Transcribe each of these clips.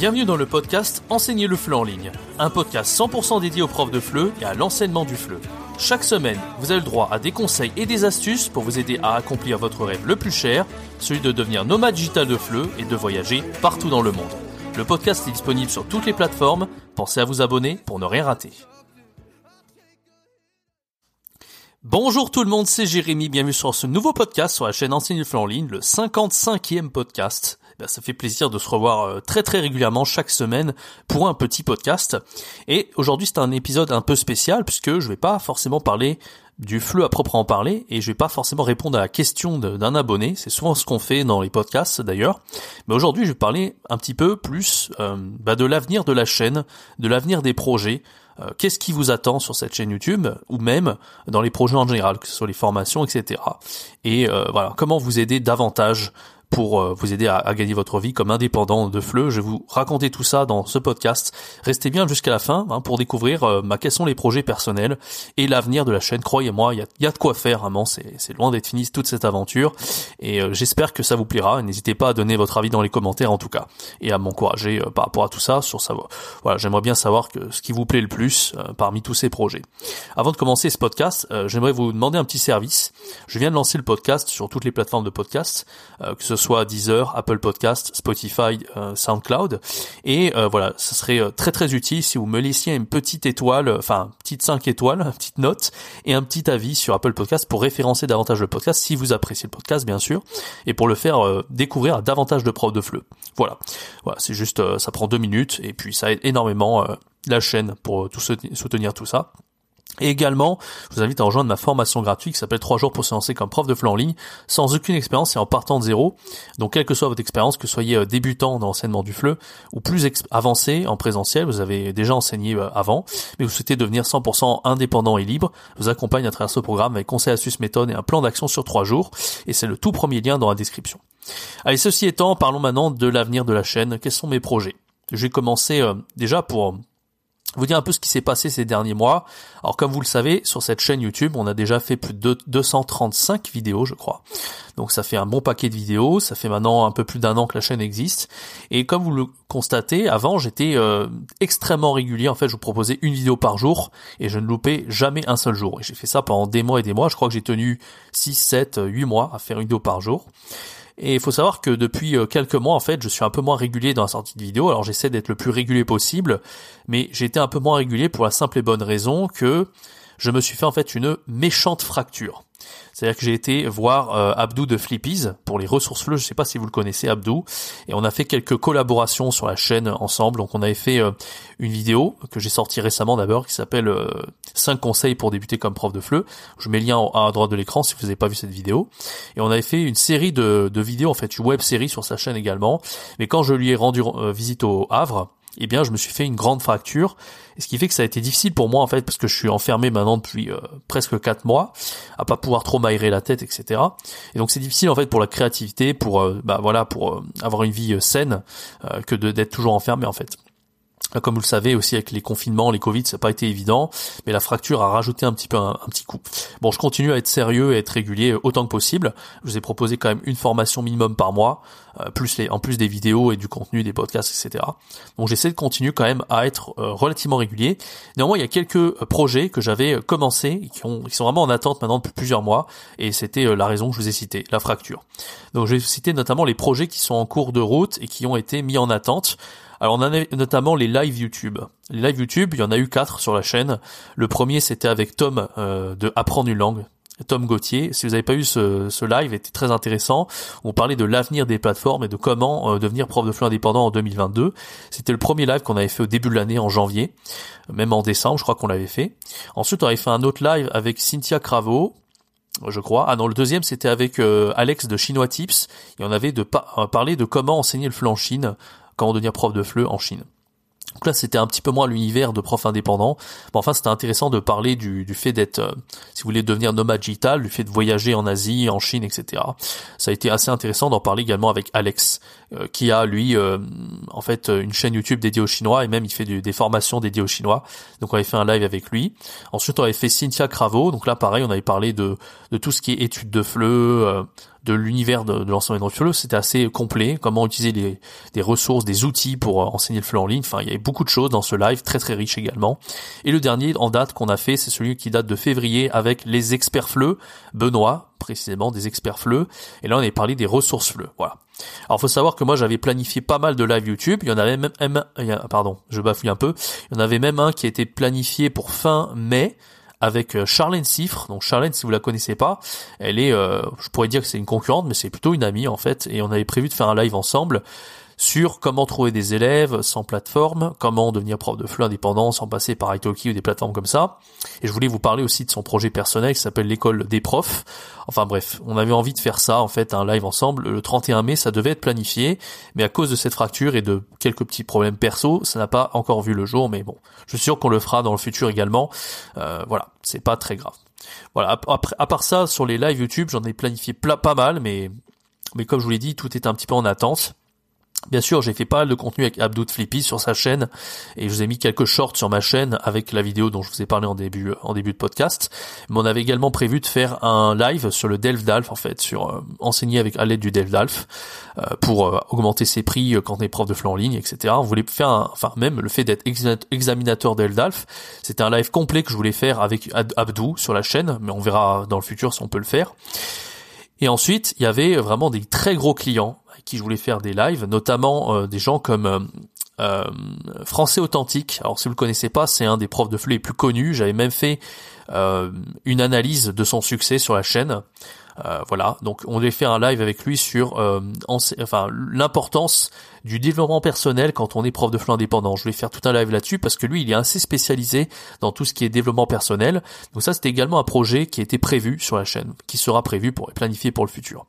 Bienvenue dans le podcast Enseigner le FLE en ligne, un podcast 100% dédié aux profs de FLE et à l'enseignement du FLE. Chaque semaine, vous avez le droit à des conseils et des astuces pour vous aider à accomplir votre rêve le plus cher, celui de devenir nomade digital de FLE et de voyager partout dans le monde. Le podcast est disponible sur toutes les plateformes, pensez à vous abonner pour ne rien rater. Bonjour tout le monde, c'est Jérémy, bienvenue sur ce nouveau podcast sur la chaîne Enseigner le FLE en ligne, le 55e podcast. Ben, ça fait plaisir de se revoir euh, très très régulièrement chaque semaine pour un petit podcast. Et aujourd'hui c'est un épisode un peu spécial puisque je vais pas forcément parler du flux à proprement parler et je vais pas forcément répondre à la question d'un abonné. C'est souvent ce qu'on fait dans les podcasts d'ailleurs. Mais aujourd'hui je vais parler un petit peu plus euh, bah, de l'avenir de la chaîne, de l'avenir des projets. Euh, qu'est-ce qui vous attend sur cette chaîne YouTube ou même dans les projets en général, que ce soit les formations, etc. Et voilà, comment vous aider davantage pour euh, vous aider à, gagner votre vie comme indépendant de FLE. Je vais vous raconter tout ça dans ce podcast. Restez bien jusqu'à la fin hein, pour découvrir euh, bah, quels sont les projets personnels et l'avenir de la chaîne. Croyez-moi, il y a, y a, de quoi faire. Vraiment, c'est loin d'être fini toute cette aventure. Et euh, j'espère que ça vous plaira. N'hésitez pas à donner votre avis dans les commentaires en tout cas et à m'encourager par rapport à tout ça. Sur savoir. Voilà, j'aimerais bien savoir que ce qui vous plaît le plus parmi tous ces projets. Avant de commencer ce podcast, j'aimerais vous demander un petit service. Je viens de lancer le podcast sur toutes les plateformes de podcast, que ce soit Deezer, Apple Podcast, Spotify, euh, SoundCloud. Et euh, voilà, ce serait euh, très très utile si vous me laissiez une petite étoile, enfin petite 5 étoiles, une petite note et un petit avis sur Apple Podcast pour référencer davantage le podcast si vous appréciez le podcast bien sûr et pour le faire découvrir à davantage de profs de FLE. Voilà, voilà, c'est juste, ça prend deux minutes et puis ça aide énormément la chaîne pour tout soutenir tout ça. Et également, je vous invite à rejoindre ma formation gratuite qui s'appelle 3 jours pour se lancer comme prof de FLE en ligne, sans aucune expérience et en partant de zéro. Donc, quelle que soit votre expérience, que soyez euh, débutant dans l'enseignement du FLE ou plus avancé en présentiel, vous avez déjà enseigné euh, avant, mais vous souhaitez devenir 100% indépendant et libre, je vous accompagne à travers ce programme avec conseils, astuces, méthodes et un plan d'action sur 3 jours. Et c'est le tout premier lien dans la description. Allez, ceci étant, parlons maintenant de l'avenir de la chaîne. Quels sont mes projets? Je vais commencer euh, déjà pour vous dire un peu ce qui s'est passé ces derniers mois. Alors comme vous le savez, sur cette chaîne YouTube, on a déjà fait plus de 235 vidéos, je crois. Donc ça fait un bon paquet de vidéos, ça fait maintenant un peu plus d'un an que la chaîne existe. Et comme vous le constatez, avant j'étais euh, extrêmement régulier, en fait je vous proposais une vidéo par jour et je ne loupais jamais un seul jour. Et j'ai fait ça pendant des mois et des mois, je crois que j'ai tenu 6, 7, 8 mois à faire une vidéo par jour. Et il faut savoir que depuis euh, quelques mois, en fait, je suis un peu moins régulier dans la sortie de vidéo. Alors j'essaie d'être le plus régulier possible, mais j'ai été un peu moins régulier pour la simple et bonne raison que je me suis fait en fait une méchante fracture. C'est-à-dire que j'ai été voir euh, Abdou de Flippies pour les ressources fleuves. Je sais pas si vous le connaissez, Abdou. Et on a fait quelques collaborations sur la chaîne ensemble. Donc on avait fait euh, une vidéo que j'ai sortie récemment d'abord qui s'appelle 5 euh, conseils pour débuter comme prof de fleu. Je mets le lien à droite de l'écran si vous n'avez pas vu cette vidéo. Et on avait fait une série de, de vidéos, en fait, une web série sur sa chaîne également. Mais quand je lui ai rendu visite au Havre, eh bien je me suis fait une grande fracture, et ce qui fait que ça a été difficile pour moi en fait parce que je suis enfermé maintenant depuis euh, presque quatre mois, à pas pouvoir trop m'aérer la tête, etc. Et donc c'est difficile en fait pour la créativité, pour euh, bah voilà, pour euh, avoir une vie saine, que d'être toujours enfermé en fait. Comme vous le savez aussi avec les confinements, les Covid, ça n'a pas été évident, mais la fracture a rajouté un petit peu un, petit coup. Bon, je continue à être sérieux et être régulier autant que possible. Je vous ai proposé quand même une formation minimum par mois, euh, plus les, en plus des vidéos et du contenu, des podcasts, etc. Donc j'essaie de continuer quand même à être euh, relativement régulier. Néanmoins, il y a quelques euh, projets que j'avais commencé qui, qui sont vraiment en attente maintenant depuis plusieurs mois, et c'était la raison que je vous ai cité, la fracture. Donc je vais citer notamment les projets qui sont en cours de route et qui ont été mis en attente. Alors on a notamment les live YouTube. Les live YouTube, il y en a eu quatre sur la chaîne. Le premier c'était avec Tom euh, de Apprendre une langue. Tom Gauthier. Si vous n'avez pas eu ce, ce, live, était très intéressant. On parlait de l'avenir des plateformes et de comment euh, devenir prof de flux indépendant en 2022. C'était le premier live qu'on avait fait au début de l'année en janvier, même en décembre, je crois qu'on l'avait fait. Ensuite, on avait fait un autre live avec Cynthia Cravo, je crois. Ah non, le deuxième c'était avec euh, Alex de Chinois Tips et on avait de parler de comment enseigner le flux en Chine comment devenir prof de FLE en Chine. Donc là, c'était un petit peu moins l'univers de prof indépendant. Mais enfin, c'était intéressant de parler du, fait d'être, euh, si vous voulez, devenir nomade digital, du fait de voyager en Asie, en Chine, etc. Ça a été assez intéressant d'en parler également avec Alex, euh, qui a, lui, euh, en fait, une chaîne YouTube dédiée aux Chinois, et même il fait des formations dédiées aux Chinois. Donc on avait fait un live avec lui. Ensuite, on avait fait Cynthia Cravo. Donc là, pareil, on avait parlé de, tout ce qui est études de FLE, de l'univers de, de l'enseignement fleu. C'était assez complet. Comment utiliser des, des ressources, des outils pour euh, enseigner le fleu en ligne. Enfin, il y avait beaucoup de choses dans ce live, très très riche également. Et le dernier en date qu'on a fait, c'est celui qui date de février avec les experts fleu, Benoît, précisément des experts fleu. Et là, on avait parlé des ressources fleu. Voilà. Alors, faut savoir que moi, j'avais planifié pas mal de live YouTube. Il y en avait même, pardon, je bafouille un peu. Il y en avait même un qui était planifié pour fin mai avec euh, Charlène Siffre. Donc Charlène, si vous la connaissez pas, elle est, euh, je pourrais dire que c'est une concurrente, mais c'est plutôt une amie en fait. Et on avait prévu de faire un live ensemble sur comment trouver des élèves sans plateforme, comment devenir prof de fleu indépendant sans passer par Italki ou des plateformes comme ça. Et je voulais vous parler aussi de son projet personnel qui s'appelle l'école des profs. Enfin bref, on avait envie de faire ça en fait, un live ensemble. Le 31 mai, ça devait être planifié, mais à cause de cette fracture et de quelques petits problèmes perso, ça n'a pas encore vu le jour. Mais bon, je suis sûr qu'on le fera dans le futur également. Euh, voilà, c'est pas très grave. Voilà, à part ça, sur les lives YouTube, j'en ai planifié pas mal, mais mais comme je vous l'ai dit, tout est un petit peu en attente. Bien sûr, j'ai fait pas mal de contenu avec Abdou Flippy sur sa chaîne et je vous ai mis quelques shorts sur ma chaîne avec la vidéo dont je vous ai parlé en début en début de podcast. Mais on avait également prévu de faire un live sur le DelfDalf en fait, sur euh, enseigner avec à l'aide du DelfDalf euh, pour euh, augmenter ses prix quand on est prof de fleu en ligne, etc. On voulait faire, un, enfin même le fait d'être examinateur DelfDalf, c'était un live complet que je voulais faire avec Abdou sur la chaîne, mais on verra dans le futur si on peut le faire. Et ensuite, il y avait vraiment des très gros clients qui je voulais faire des lives, notamment euh, des gens comme euh, euh, Français Authentique. Alors si vous le connaissez pas, c'est un des profs de fleu les plus connus. J'avais même fait une analyse de son succès sur la chaîne. Euh, voilà, donc on devait faire un live avec lui sur euh, enfin l'importance du développement personnel quand on est prof de fleu indépendant. Je vais faire tout un live là-dessus parce que lui, il est assez spécialisé dans tout ce qui est développement personnel. Donc ça, c'était également un projet qui été prévu sur la chaîne, qui sera prévu pour planifier pour le futur.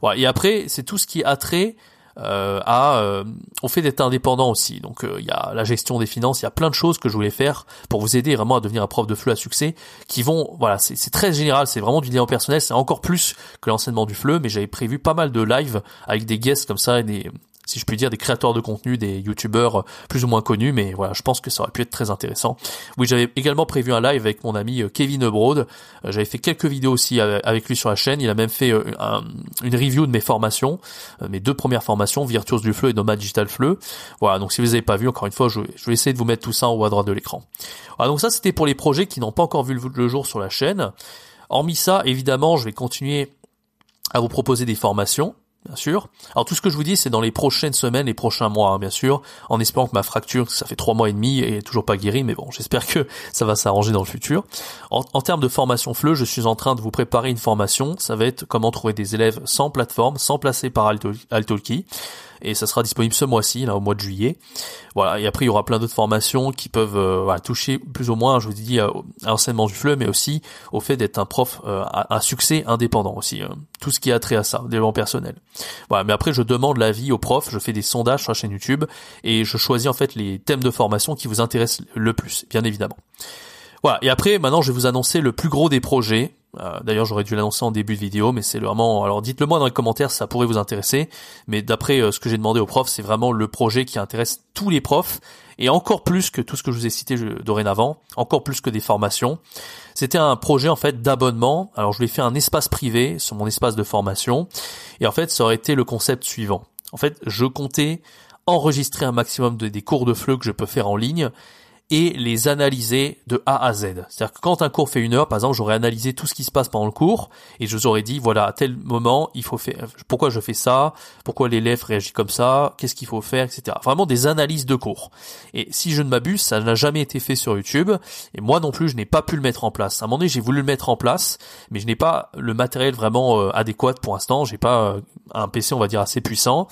Voilà. Et après, c'est tout ce qui a trait à euh, au fait d'être indépendant aussi. Donc euh, il y a la gestion des finances, il y a plein de choses que je voulais faire pour vous aider vraiment à devenir un prof de fleu à succès qui vont voilà, c'est très général, c'est vraiment du développement personnel, c'est encore plus que l'enseignement du fleu, mais j'avais prévu pas mal de lives avec des guests comme ça et des si je puis dire, des créateurs de contenu, des youtubeurs euh, plus ou moins connus, mais voilà, je pense que ça aurait pu être très intéressant. Oui, j'avais également prévu un live avec mon ami euh, Kevin Ebrod. Euh, j'avais fait quelques vidéos aussi avec lui sur la chaîne. Il a même fait une review de mes formations, mes deux premières formations, Virtuose du Fleu et Nomad Digital Fleu. Voilà, donc si vous n'avez pas vu, encore une fois, je, vais essayer de vous mettre tout ça en haut à droite de l'écran. Voilà, donc ça c'était pour les projets qui n'ont pas encore vu le jour sur la chaîne. Hormis ça, évidemment, je vais continuer à vous proposer des formations bien sûr. Alors tout ce que je vous dis, c'est dans les prochaines semaines, les prochains mois, hein, bien sûr, en espérant que ma fracture, ça fait trois mois et demi, et toujours pas guérie, mais bon, j'espère que ça va s'arranger dans le futur. En, termes de formation FLE, je suis en train de vous préparer une formation. Ça va être comment trouver des élèves sans plateforme, sans placer par Altalki et ça sera disponible ce mois-ci, là au mois de juillet. Voilà, et après il y aura plein d'autres formations qui peuvent euh, toucher plus ou moins, je vous dis, à, l'enseignement du fleu, mais aussi au fait d'être un prof euh, à, succès indépendant aussi. Hein. Tout ce qui a trait à ça, développement personnel. Voilà, mais après je demande l'avis aux profs, je fais des sondages sur la chaîne YouTube et je choisis en fait les thèmes de formation qui vous intéressent le plus, bien évidemment. Voilà, et après maintenant je vais vous annoncer le plus gros des projets euh, d'ailleurs, j'aurais dû l'annoncer en début de vidéo, mais c'est vraiment. Alors, dites-le moi dans les commentaires, ça pourrait vous intéresser. Mais d'après euh, ce que j'ai demandé aux profs, c'est vraiment le projet qui intéresse tous les profs et encore plus que tout ce que je vous ai cité dorénavant, encore plus que des formations. C'était un projet en fait d'abonnement. Alors, je lui ai fait un espace privé sur mon espace de formation, et en fait, ça aurait été le concept suivant. En fait, je comptais enregistrer un maximum de, des cours de fleu que je peux faire en ligne et les analyser de A à Z. C'est-à-dire que quand un cours fait une heure, par exemple, j'aurais analysé tout ce qui se passe pendant le cours et je vous aurais dit, voilà, à tel moment, il faut faire, pourquoi je fais ça, pourquoi l'élève réagit comme ça, qu'est-ce qu'il faut faire, etc. Vraiment des analyses de cours. Et si je ne m'abuse, ça n'a jamais été fait sur YouTube et moi non plus, je n'ai pas pu le mettre en place. À un moment donné, j'ai voulu le mettre en place, mais je n'ai pas le matériel vraiment euh, adéquat pour l'instant. J'ai pas euh, un PC, on va dire, assez puissant,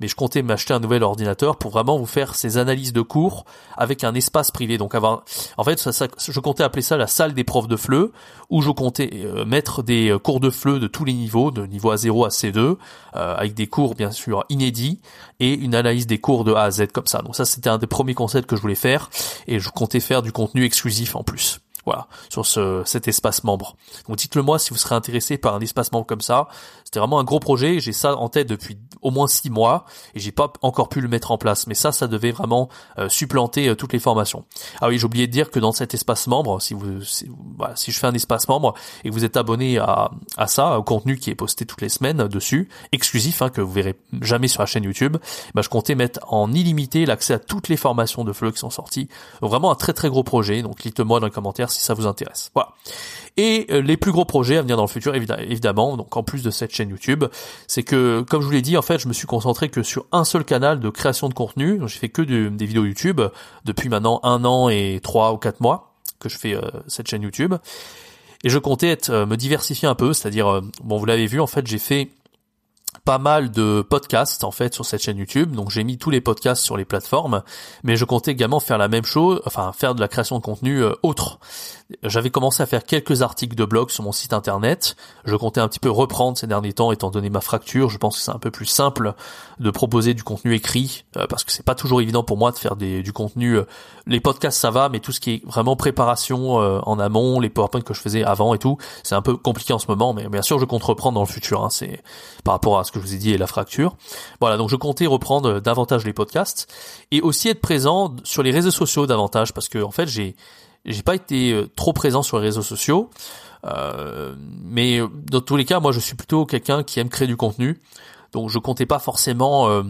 mais je comptais m'acheter un nouvel ordinateur pour vraiment vous faire ces analyses de cours avec un espace Donc avoir, en fait, ça, ça, je comptais appeler ça la salle des profs de fleu, où je comptais euh, mettre des euh, cours de fleu de tous les niveaux, de niveau A0 à C2, euh, avec des cours bien sûr inédits et une analyse des cours de A à Z comme ça. Donc ça, c'était un des premiers concepts que je voulais faire, et je comptais faire du contenu exclusif en plus. Voilà, sur ce, cet espace membre. Donc dites-le moi si vous serez intéressé par un espace membre comme ça. C'était vraiment un gros projet. J'ai ça en tête depuis au moins six mois et j'ai pas encore pu le mettre en place. Mais ça, ça devait vraiment supplanter toutes les formations. Ah oui, j'ai oublié de dire que dans cet espace membre, si vous, si, voilà, si je fais un espace membre et que vous êtes abonné à, à ça, au contenu qui est posté toutes les semaines dessus, exclusif, hein, que vous verrez jamais sur la chaîne YouTube, bah, je comptais mettre en illimité l'accès à toutes les formations de Fleu qui sont sorties. vraiment un très très gros projet. Donc dites-moi dans les commentaires si ça vous intéresse. Voilà. Et euh, les plus gros projets à venir dans le futur, évidemment, donc en plus de cette chaîne YouTube, c'est que, comme je vous l'ai dit, en fait, je me suis concentré que sur un seul canal de création de contenu. J'ai fait que des vidéos YouTube depuis maintenant un an et trois ou quatre mois que je fais euh, cette chaîne YouTube. Et je comptais être, euh, me diversifier un peu, c'est-à-dire, bon, vous l'avez vu, en fait, j'ai fait pas mal de podcasts en fait sur cette chaîne YouTube. Donc j'ai mis tous les podcasts sur les plateformes, mais je comptais également faire la même chose, enfin faire de la création de contenu euh, autre. J'avais commencé à faire quelques articles de blog sur mon site internet. Je comptais un petit peu reprendre ces derniers temps étant donné ma fracture. Je pense que c'est un peu plus simple de proposer du contenu écrit euh, parce que c'est pas toujours évident pour moi de faire des, du contenu. Euh, les podcasts ça va, mais tout ce qui est vraiment préparation en amont, les PowerPoint que je faisais avant et tout, c'est un peu compliqué en ce moment. Mais bien sûr je compte reprendre dans le futur. Hein, c'est par rapport à ce que je vous ai dit et la fracture. Voilà, donc je comptais reprendre davantage les podcasts et aussi être présent sur les réseaux sociaux davantage parce que en fait j'ai j'ai pas été euh, trop présent sur les réseaux sociaux. Euh, mais dans tous les cas, moi je suis plutôt quelqu'un qui aime créer du contenu. Donc je comptais pas forcément euh,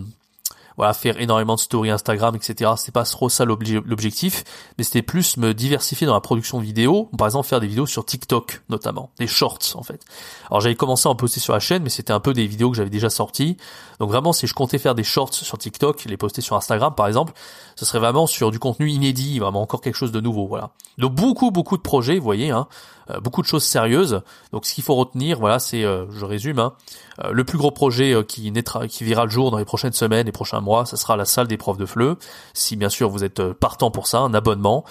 voilà, faire énormément de stories Instagram, etc. C'est pas trop ça l'objectif, mais c'était plus me diversifier dans la production vidéo. Par exemple, faire des vidéos sur TikTok, notamment. Des shorts, en fait. Alors, j'avais commencé à en poster sur la chaîne, mais c'était un peu des vidéos que j'avais déjà sorties. Donc, vraiment, si je comptais faire des shorts sur TikTok, les poster sur Instagram, par exemple, ce serait vraiment sur du contenu inédit, vraiment encore quelque chose de nouveau, voilà. Donc, beaucoup, beaucoup de projets, vous voyez, hein. Euh, beaucoup de choses sérieuses. Donc ce qu'il faut retenir, voilà, c'est, euh, je résume, hein, euh, le plus gros projet qui naîtra, qui verra le jour dans les prochaines semaines, les prochains mois, ce sera la salle des profs de FLE. Si bien sûr vous êtes partant pour ça, un abonnement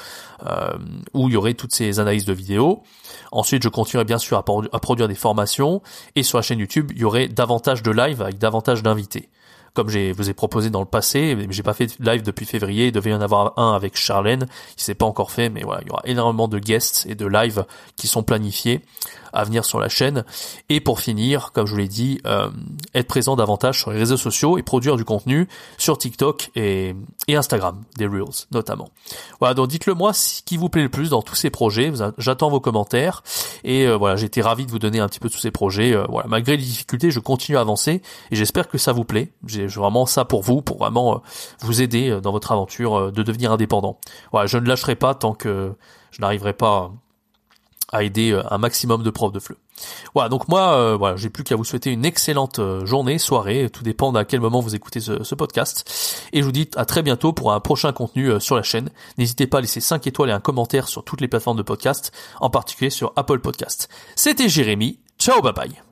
où il y aurait toutes ces analyses de vidéos. Ensuite, je continuerai bien sûr à, produire des formations et sur la chaîne YouTube, il y aurait davantage de live avec davantage d'invités comme je vous ai proposé dans le passé, mais j'ai pas fait de live depuis février, il devait y en avoir un avec Charlène, il s'est pas encore fait, mais voilà, il y aura énormément de guests et de live qui sont planifiés à venir sur la chaîne. Et pour finir, comme je vous l'ai dit, euh, être présent davantage sur les réseaux sociaux et produire du contenu sur TikTok et, Instagram, des Reels notamment. Voilà, donc dites-le moi ce qui vous plaît le plus dans tous ces projets. J'attends vos commentaires. Et euh, voilà, j'ai été ravi de vous donner un petit peu tous ces projets. Euh, voilà, malgré les difficultés, je continue à avancer et j'espère que ça vous plaît. J'ai vraiment ça pour vous, pour vraiment vous aider dans votre aventure de devenir indépendant. Voilà, je ne lâcherai pas tant que je n'arriverai pas à aider euh, un maximum de profs de FLE. Voilà, donc moi, euh, voilà, j'ai plus qu'à vous souhaiter une excellente euh, journée, soirée, tout dépend à quel moment vous écoutez ce, podcast. Et je vous dis à très bientôt pour un prochain contenu sur la chaîne. N'hésitez pas à laisser 5 étoiles et un commentaire sur toutes les plateformes de podcast, en particulier sur Apple Podcast. C'était Jérémy, ciao bye bye